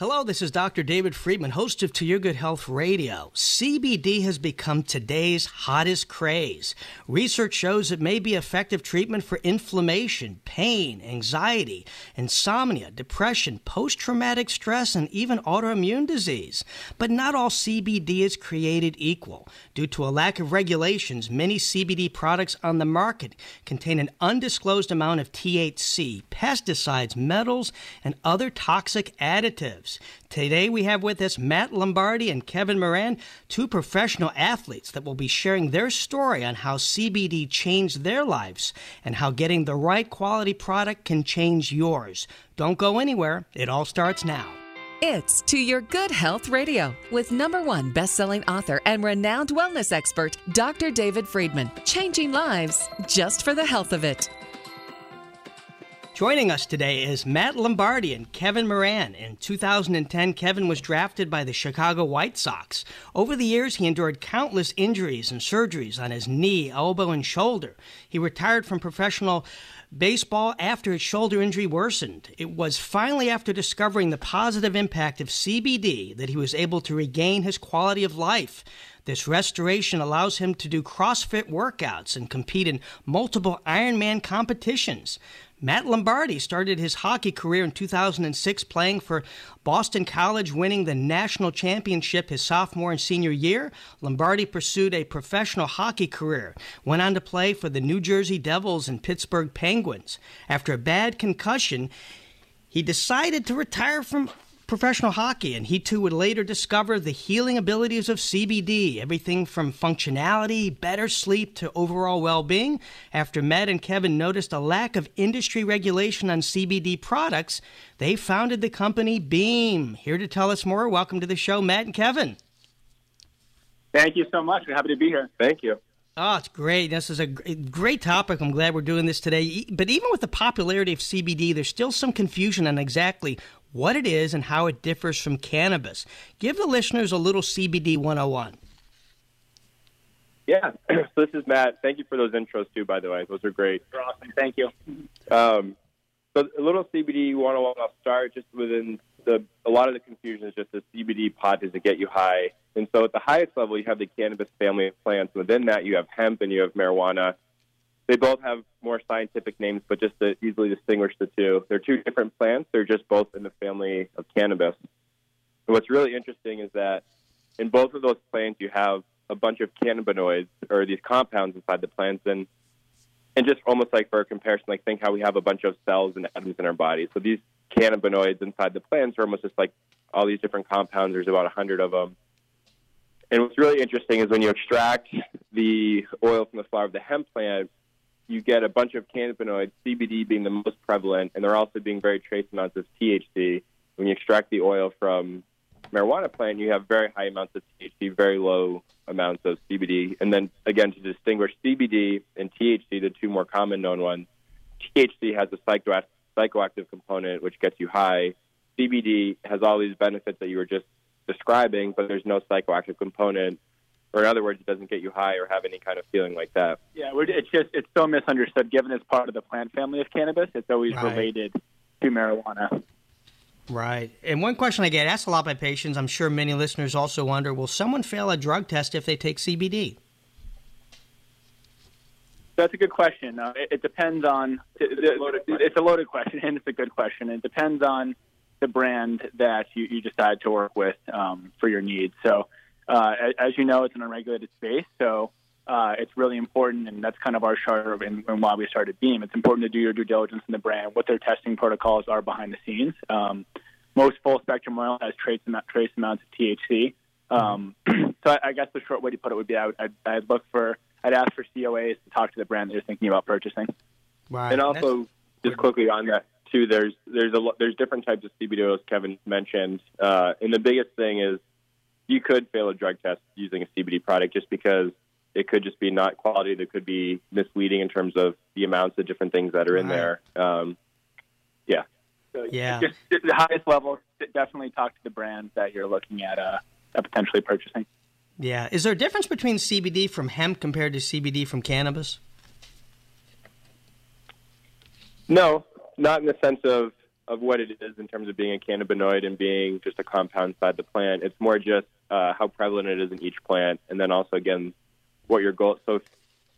Hello, this is Dr. David Friedman, host of To Your Good Health Radio. CBD has become today's hottest craze. Research shows it may be effective treatment for inflammation, pain, anxiety, insomnia, depression, post traumatic stress, and even autoimmune disease. But not all CBD is created equal. Due to a lack of regulations, many CBD products on the market contain an undisclosed amount of THC, pesticides, metals, and other toxic additives. Today we have with us Matt Lombardi and Kevin Moran, two professional athletes that will be sharing their story on how CBD changed their lives and how getting the right quality product can change yours. Don't go anywhere, it all starts now. It's To Your Good Health Radio with number one best-selling author and renowned wellness expert, Dr. David Friedman. Changing lives just for the health of it. Joining us today is Matt Lombardi and Kevin Moran. In 2010, Kevin was drafted by the Chicago White Sox. Over the years, he endured countless injuries and surgeries on his knee, elbow, and shoulder. He retired from professional baseball after his shoulder injury worsened. It was finally after discovering the positive impact of CBD that he was able to regain his quality of life. This restoration allows him to do CrossFit workouts and compete in multiple Ironman competitions. Matt Lombardi started his hockey career in 2006 playing for Boston College, winning the national championship his sophomore and senior year. Lombardi pursued a professional hockey career, went on to play for the New Jersey Devils and Pittsburgh Penguins. After a bad concussion, he decided to retire from professional hockey, and he too would later discover the healing abilities of CBD, everything from functionality, better sleep, to overall well being. After Matt and Kevin noticed a lack of industry regulation on CBD products, they founded the company Beam. Here to tell us more, welcome to the show, Matt and Kevin. Thank you so much. We're happy to be here. Thank you. Oh, it's great. This is a great topic. I'm glad we're doing this today. But even with the popularity of CBD, there's still some confusion on exactly what it is, and how it differs from cannabis. Give the listeners a little CBD 101. Yeah, so this is Matt. Thank you for those intros too, by the way. Those are great. They're awesome. Thank you. Um, so a little CBD 101. I'll start just within the a lot of the confusion is just the CBD pot does it get you high, and so at the highest level you have the cannabis family of plants. Within that you have hemp and you have marijuana. They both have more scientific names, but just to easily distinguish the two, they're two different plants. They're just both in the family of cannabis. And what's really interesting is that in both of those plants, you have a bunch of cannabinoids or these compounds inside the plants, and and just almost like for a comparison, like think how we have a bunch of cells and atoms in our body. So these cannabinoids inside the plants are almost just like all these different compounds. There's about a hundred of them. And what's really interesting is when you extract the oil from the flower of the hemp plant, you get a bunch of cannabinoids, CBD being the most prevalent, and there are also being very trace amounts of THC. When you extract the oil from marijuana plant, you have very high amounts of THC, very low amounts of CBD. And then again, to distinguish CBD and THC, the two more common known ones, THC has a psychoactive component which gets you high. CBD has all these benefits that you were just describing, but there's no psychoactive component or in other words, it doesn't get you high or have any kind of feeling like that. Yeah, it's just it's so misunderstood. Given it's part of the plant family of cannabis, it's always right. related to marijuana. Right. And one question I get asked a lot by patients, I'm sure many listeners also wonder: Will someone fail a drug test if they take CBD? That's a good question. Uh, it, it, depends on. It's a, loaded it's a loaded question, and it's a good question. It depends on the brand that you, you decide to work with um, for your needs. So uh, as you know, it's an unregulated space, so uh, it's really important, and that's kind of our charter and, and, why we started Beam. It's important to do your due diligence in the brand, what their testing protocols are behind the scenes. Um, most full spectrum oil has trace, trace amounts of THC. Um, so I, I, guess the short way to put it would be I would, I'd, I'd, look for, I'd ask for COAs to talk to the brand that you're thinking about purchasing. Right. And also, that's... just quickly on that too, there's there's a there's different types of CBD oils Kevin mentioned, uh, and the biggest thing is you could fail a drug test using a CBD product just because it could just be not quality. That could be misleading in terms of the amounts of different things that are in right. there. Um, yeah. So yeah. Just, just the highest level, definitely talk to the brands that you're looking at, uh, at potentially purchasing. Yeah. Is there a difference between CBD from hemp compared to CBD from cannabis? No, not in the sense of of what it is in terms of being a cannabinoid and being just a compound inside the plant. It's more just uh, how prevalent it is in each plant, and then also again what your goal. So if,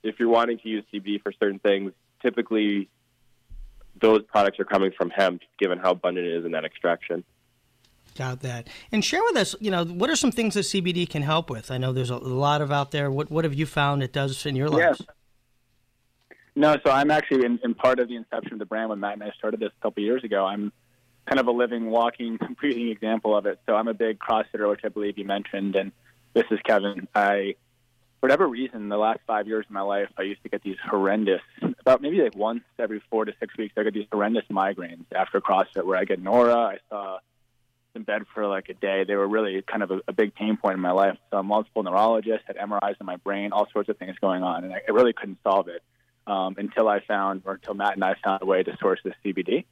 if you're wanting to use CBD for certain things, typically those products are coming from hemp, given how abundant it is in that extraction. Got that. And share with us, you know, what are some things that CBD can help with? I know there's a lot of out there. What what have you found it does in your life? Yeah. No, so I'm actually in, in, part of the inception of the brand when Matt and I started this a couple of years ago. I'm kind of a living, walking, breathing example of it. So I'm a big CrossFitter, which I believe you mentioned, and this is Kevin. I, for whatever reason, the last five years of my life, I used to get these horrendous, about maybe like once every four to six weeks, I get these horrendous migraines after CrossFit where I get Nora. I saw in bed for like a day. They were really kind of a, a big pain point in my life. So multiple neurologists had MRIs in my brain, all sorts of things going on, and I, I really couldn't solve it um, until I found, or until Matt and I found a way to source this CBD.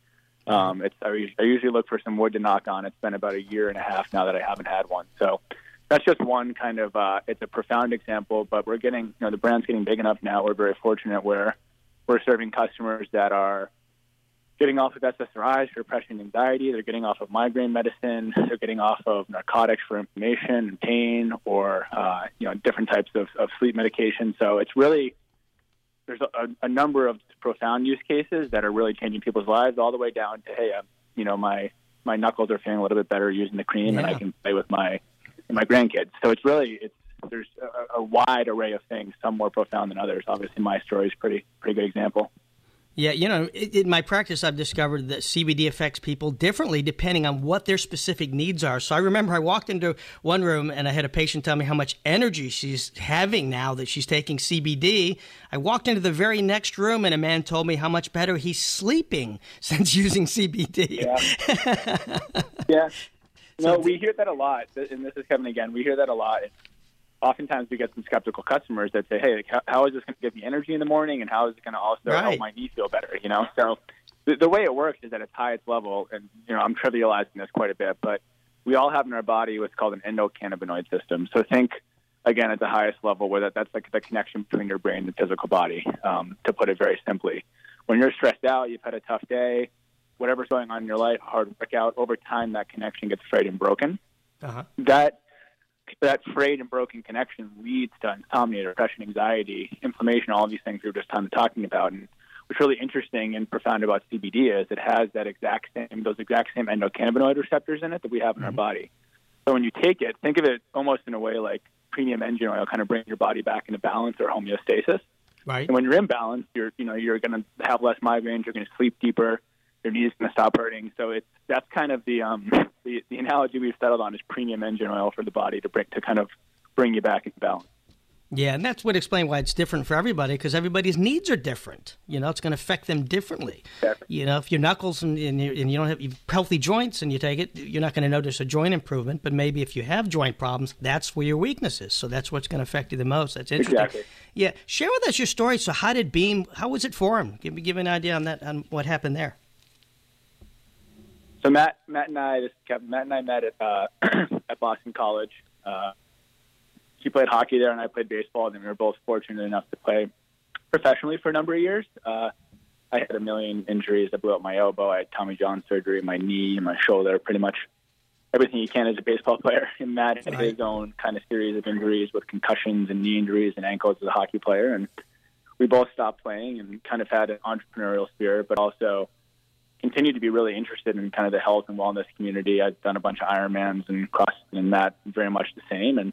Um, it's I, I usually look for some wood to knock on. It's been about a year and a half now that I haven't had one. So that's just one kind of. Uh, it's a profound example, but we're getting, you know, the brand's getting big enough now. We're very fortunate where we're serving customers that are getting off of SSRIs for depression and anxiety. They're getting off of migraine medicine. They're getting off of narcotics for inflammation and pain, or uh, you know, different types of, of sleep medication. So it's really there's a, a, number of profound use cases that are really changing people's lives, all the way down to hey, um, you know, my my knuckles are feeling a little bit better using the cream, yeah. and I can play with my my grandkids. So it's really it's there's a, a wide array of things, some more profound than others. Obviously, my story is pretty pretty good example. Yeah, you know, in my practice, I've discovered that CBD affects people differently depending on what their specific needs are. So I remember I walked into one room and I had a patient tell me how much energy she's having now that she's taking CBD. I walked into the very next room and a man told me how much better he's sleeping since using CBD. Yeah. yeah. No, we hear that a lot, and this is Kevin again. We hear that a lot oftentimes we get some skeptical customers that say, "Hey, how is this going to give me energy in the morning, and how is it going to also right. help my knee feel better?" You know, so the, the way it works is at its highest level, and you know, I'm trivializing this quite a bit, but we all have in our body what's called an endocannabinoid system. So think again at the highest level, where that, that's like the connection between your brain and physical body. Um, to put it very simply, when you're stressed out, you've had a tough day, whatever's going on in your life, hard workout, over time that connection gets frayed and broken. Uh-huh. That that frayed and broken connection leads to insomnia, depression, anxiety, inflammation, all of these things we were just kind of talking about. And what's really interesting and profound about CBD is it has that exact same, those exact same endocannabinoid receptors in it that we have in mm-hmm. our body. So when you take it, think of it almost in a way like premium engine oil, kind of bring your body back into balance or homeostasis. Right. And when you're in balance, you're you know you're going to have less migraines, you're going to sleep deeper, your knees going to stop hurting. So it's that's kind of the um the, the analogy we've settled on is premium engine oil for the body to bring to kind of bring you back into balance. Yeah, and that's would explain why it's different for everybody because everybody's needs are different. You know, it's going to affect them differently. You know, if your knuckles and, and, you, and you don't have healthy joints and you take it, you're not going to notice a joint improvement. But maybe if you have joint problems, that's where your weakness is. So that's what's going to affect you the most. That's interesting. Exactly. Yeah, share with us your story. So, how did Beam? How was it formed? Give me give an idea on that on what happened there. So Matt, Matt and I, this Kevin, Matt and I met at uh, at Boston College. Uh, he played hockey there, and I played baseball. And we were both fortunate enough to play professionally for a number of years. Uh, I had a million injuries. I blew out my elbow. I had Tommy John surgery, my knee, my shoulder, pretty much everything you can as a baseball player. And Matt had his own kind of series of injuries with concussions and knee injuries and ankles as a hockey player. And we both stopped playing and kind of had an entrepreneurial spirit, but also continue to be really interested in kind of the health and wellness community. I've done a bunch of Ironmans and cross, and that very much the same. And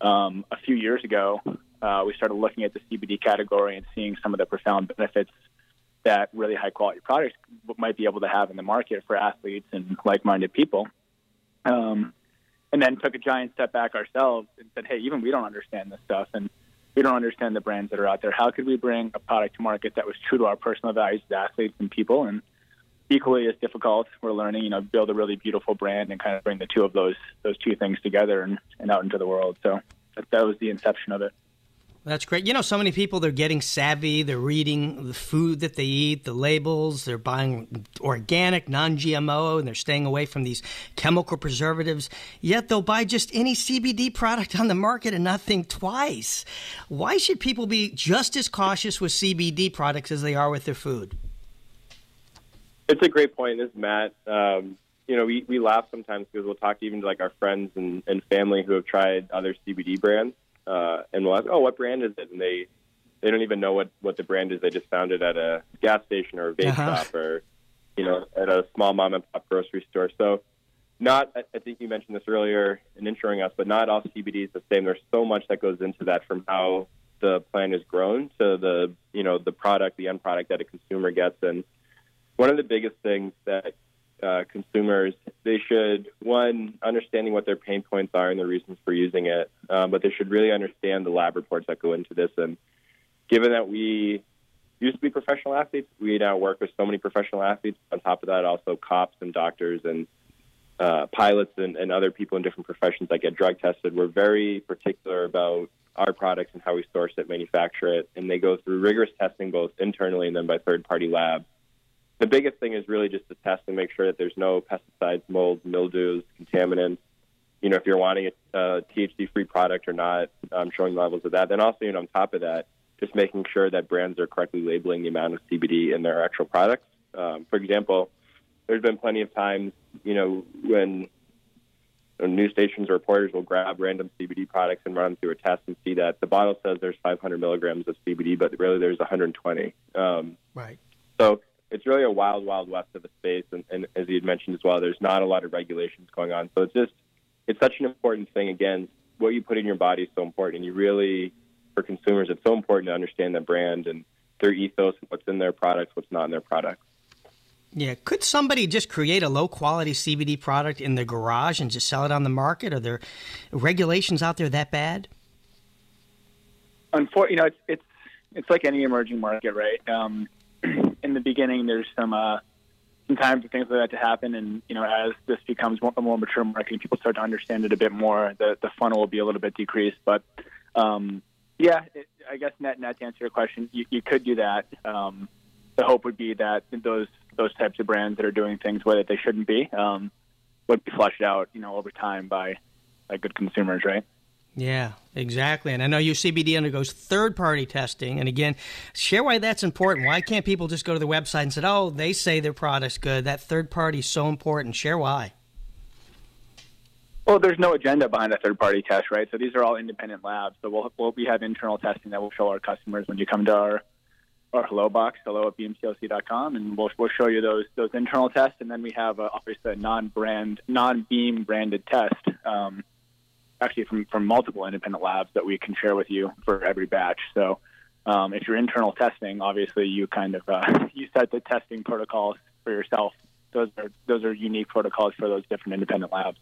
um, a few years ago, uh, we started looking at the CBD category and seeing some of the profound benefits that really high quality products might be able to have in the market for athletes and like-minded people. Um, and then took a giant step back ourselves and said, "Hey, even we don't understand this stuff, and we don't understand the brands that are out there. How could we bring a product to market that was true to our personal values as athletes and people, and equally as difficult. We're learning, you know, build a really beautiful brand and kind of bring the two of those those two things together and, and out into the world. So that, that was the inception of it. That's great. You know, so many people they're getting savvy. They're reading the food that they eat, the labels. They're buying organic, non-GMO, and they're staying away from these chemical preservatives. Yet they'll buy just any CBD product on the market and not think twice. Why should people be just as cautious with CBD products as they are with their food? It's a great point. This is Matt. Um, you know, we, we laugh sometimes because we'll talk even to like our friends and, and family who have tried other CBD brands, uh, and we'll ask, "Oh, what brand is it?" And they they don't even know what what the brand is. They just found it at a gas station or a vape Uh-huh. shop or you know at a small mom and pop grocery store. So, not I- think you mentioned this earlier in introing us, but not all CBD is the same. There's so much that goes into that from how the plant is grown to the you know the product, the end product that a consumer gets, and one of the biggest things that uh, consumers they should one understanding what their pain points are and the reasons for using it, um, but they should really understand the lab reports that go into this. And given that we used to be professional athletes, we now work with so many professional athletes. On top of that, also cops and doctors and uh, pilots and, and other people in different professions that get drug tested. We're very particular about our products and how we source it, manufacture it, and they go through rigorous testing both internally and then by third-party labs the biggest thing is really just to test and make sure that there's no pesticides, molds, mildews, contaminants. You know, if you're wanting a, a THC-free product or not, um, showing levels of that. Then also, you know, on top of that, just making sure that brands are correctly labeling the amount of CBD in their actual products. Um, for example, there's been plenty of times, you know, when news stations or reporters will grab random CBD products and run them through a test and see that the bottle says there's 500 milligrams of CBD, but really there's 120. Um, Right. so it's really a wild, wild west of the space, and, and as you had mentioned as well, there's not a lot of regulations going on. So it's just it's such an important thing. Again, what you put in your body is so important, and you really, for consumers, it's so important to understand the brand and their ethos, and what's in their products, what's not in their products. Yeah. Could somebody just create a low quality CBD product in their garage and just sell it on the market? Are there regulations out there that bad? Unfortunately, you know, it's it's it's like any emerging market, right? Um, in the beginning, there's some uh, some times for things like that to happen, and you know, as this becomes more, a more mature market, people start to understand it a bit more. The the funnel will be a little bit decreased, but um, yeah, it, I guess net net to answer your question, you, you could do that. Um, the hope would be that those those types of brands that are doing things where that they shouldn't be um, would be flushed out, you know, over time by by good consumers, right? Yeah, exactly. And I know your CBD undergoes third party testing. And again, share why that's important. Why can't people just go to the website and say, oh, they say their product's good? That third party is so important. Share why. Well, there's no agenda behind a third-party test, right? So these are all independent labs. So we'll, we'll we have internal testing that we'll show our customers when you come to our our hello box, hello at beamtlc.com, and we'll we'll show you those those internal tests, and then we have a, obviously a non-brand, non-beam branded test, um, actually from from multiple independent labs that we can share with you for every batch. So. Um, if you're internal testing, obviously you kind of uh, you set the testing protocols for yourself. Those are those are unique protocols for those different independent labs.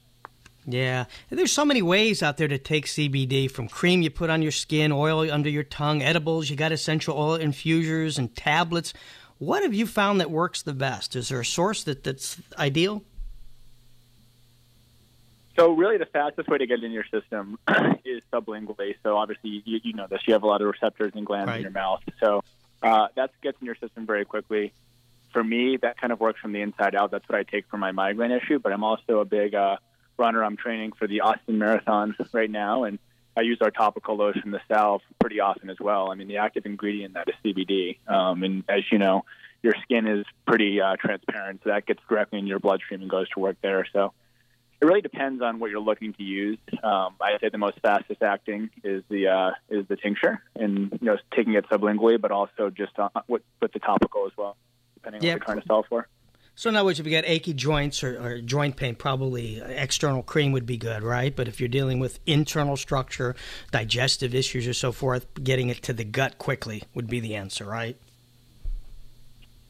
Yeah. There's so many ways out there to take CBD from cream you put on your skin, oil under your tongue, edibles, you got essential oil infusers and tablets. What have you found that works the best? Is there a source that, that's ideal? So really, the fastest way to get it in your system is sublingually. So obviously, you, you know this. You have a lot of receptors and glands Right. in your mouth. So uh, that gets in your system very quickly. For me, that kind of works from the inside out. That's what I take for my migraine issue. But I'm also a big uh, runner. I'm training for the Austin Marathon right now, and I use our topical lotion, the salve, pretty often as well. I mean, the active ingredient in that is CBD, um, and as you know, your skin is pretty uh, transparent, so that gets directly in your bloodstream and goes to work there. So it really depends on what you're looking to use. Um, I'd say the most fastest acting is the uh, is the tincture, and you know taking it sublingually, but also just uh, with, with the topical as well, depending on what you're trying to solve for. So, in other words, if you got achy joints or, or joint pain, probably external cream would be good, right? But if you're dealing with internal structure, digestive issues, or so forth, getting it to the gut quickly would be the answer, right?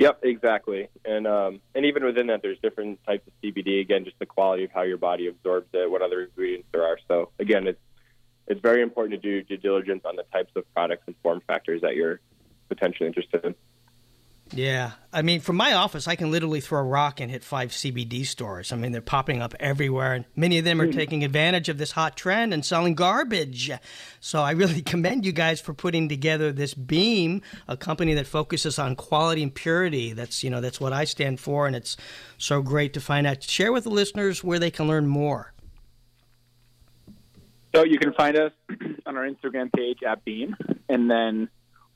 Yep, exactly. And um, and even within that, there's different types of CBD. Again, just the quality of how your body absorbs it, what other ingredients there are. So again, it's it's very important to do due diligence on the types of products and form factors that you're potentially interested in. Yeah. I mean, from my office, I can literally throw a rock and hit five CBD stores. I mean, they're popping up everywhere, and many of them are hmm. taking advantage of this hot trend and selling garbage. So I really commend you guys for putting together this Beam, a company that focuses on quality and purity. That's, you know, that's what I stand for, and it's so great to find out. Share with the listeners where they can learn more. So you can find us on our Instagram page at Beam, and then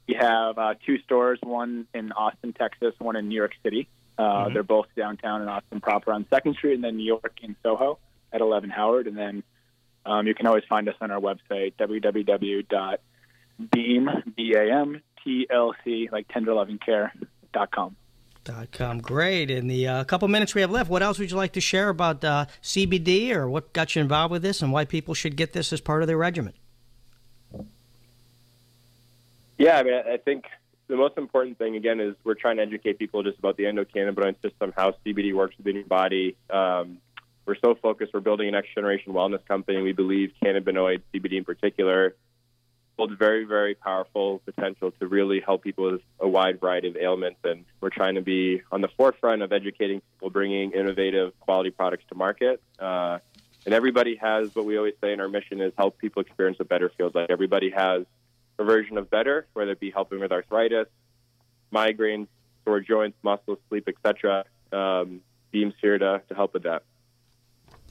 we have uh, two stores: one in Austin, Texas, one in New York City. Uh, Mm-hmm. They're both downtown in Austin proper on Second Street, and then New York in Soho at 11 Howard. And then um, you can always find us on our website www.beam b a m t l c like tender loving care dot com. Dot com. Great. In the uh, couple minutes we have left, what else would you like to share about uh, CBD or what got you involved with this and why people should get this as part of their regimen? Yeah, I mean, I think the most important thing again is we're trying to educate people just about the endocannabinoid system, how CBD works within your body. Um, we're so focused. We're building a next generation wellness company. We believe cannabinoid, CBD in particular, holds very, very powerful potential to really help people with a wide variety of ailments. And we're trying to be on the forefront of educating people, bringing innovative, quality products to market. Uh, and everybody has what we always say in our mission is help people experience a better feels like. Everybody has a version of better, whether it be helping with arthritis, migraines, sore joints, muscles, sleep, etc. Um, Beam's here to, to help with that.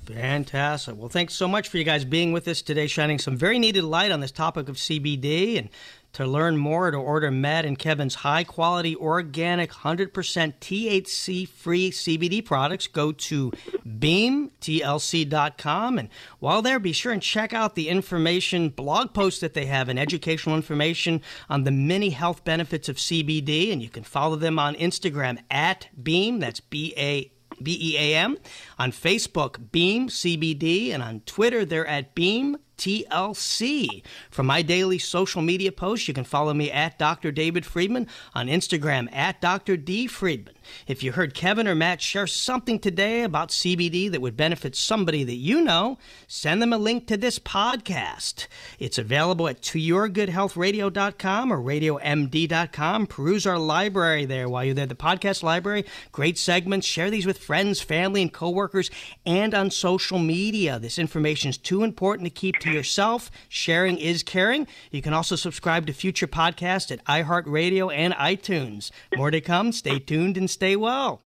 Fantastic. Well, thanks so much for you guys being with us today, shining some very needed light on this topic of CBD. And to learn more, to order Matt and Kevin's high quality, organic, 100% THC free CBD products, go to beamtlc.com. And while there, be sure and check out the information blog posts that they have and educational information on the many health benefits of CBD. And you can follow them on Instagram at Beam, that's B A B E A M. On Facebook, Beam CBD. And on Twitter, they're at Beam TLC. For my daily social media posts, you can follow me at Dr. David Friedman on Instagram at Dr. D. Friedman. If you heard Kevin or Matt share something today about CBD that would benefit somebody that you know, send them a link to this podcast. It's available at toyourgoodhealthradio.com or radiomd.com. Peruse our library there while you're there. The podcast library, great segments. Share these with friends, family, and coworkers, and on social media. This information is too important to keep to yourself. Sharing is caring. You can also subscribe to future podcasts at iHeartRadio and iTunes. More to come. Stay tuned and stay well.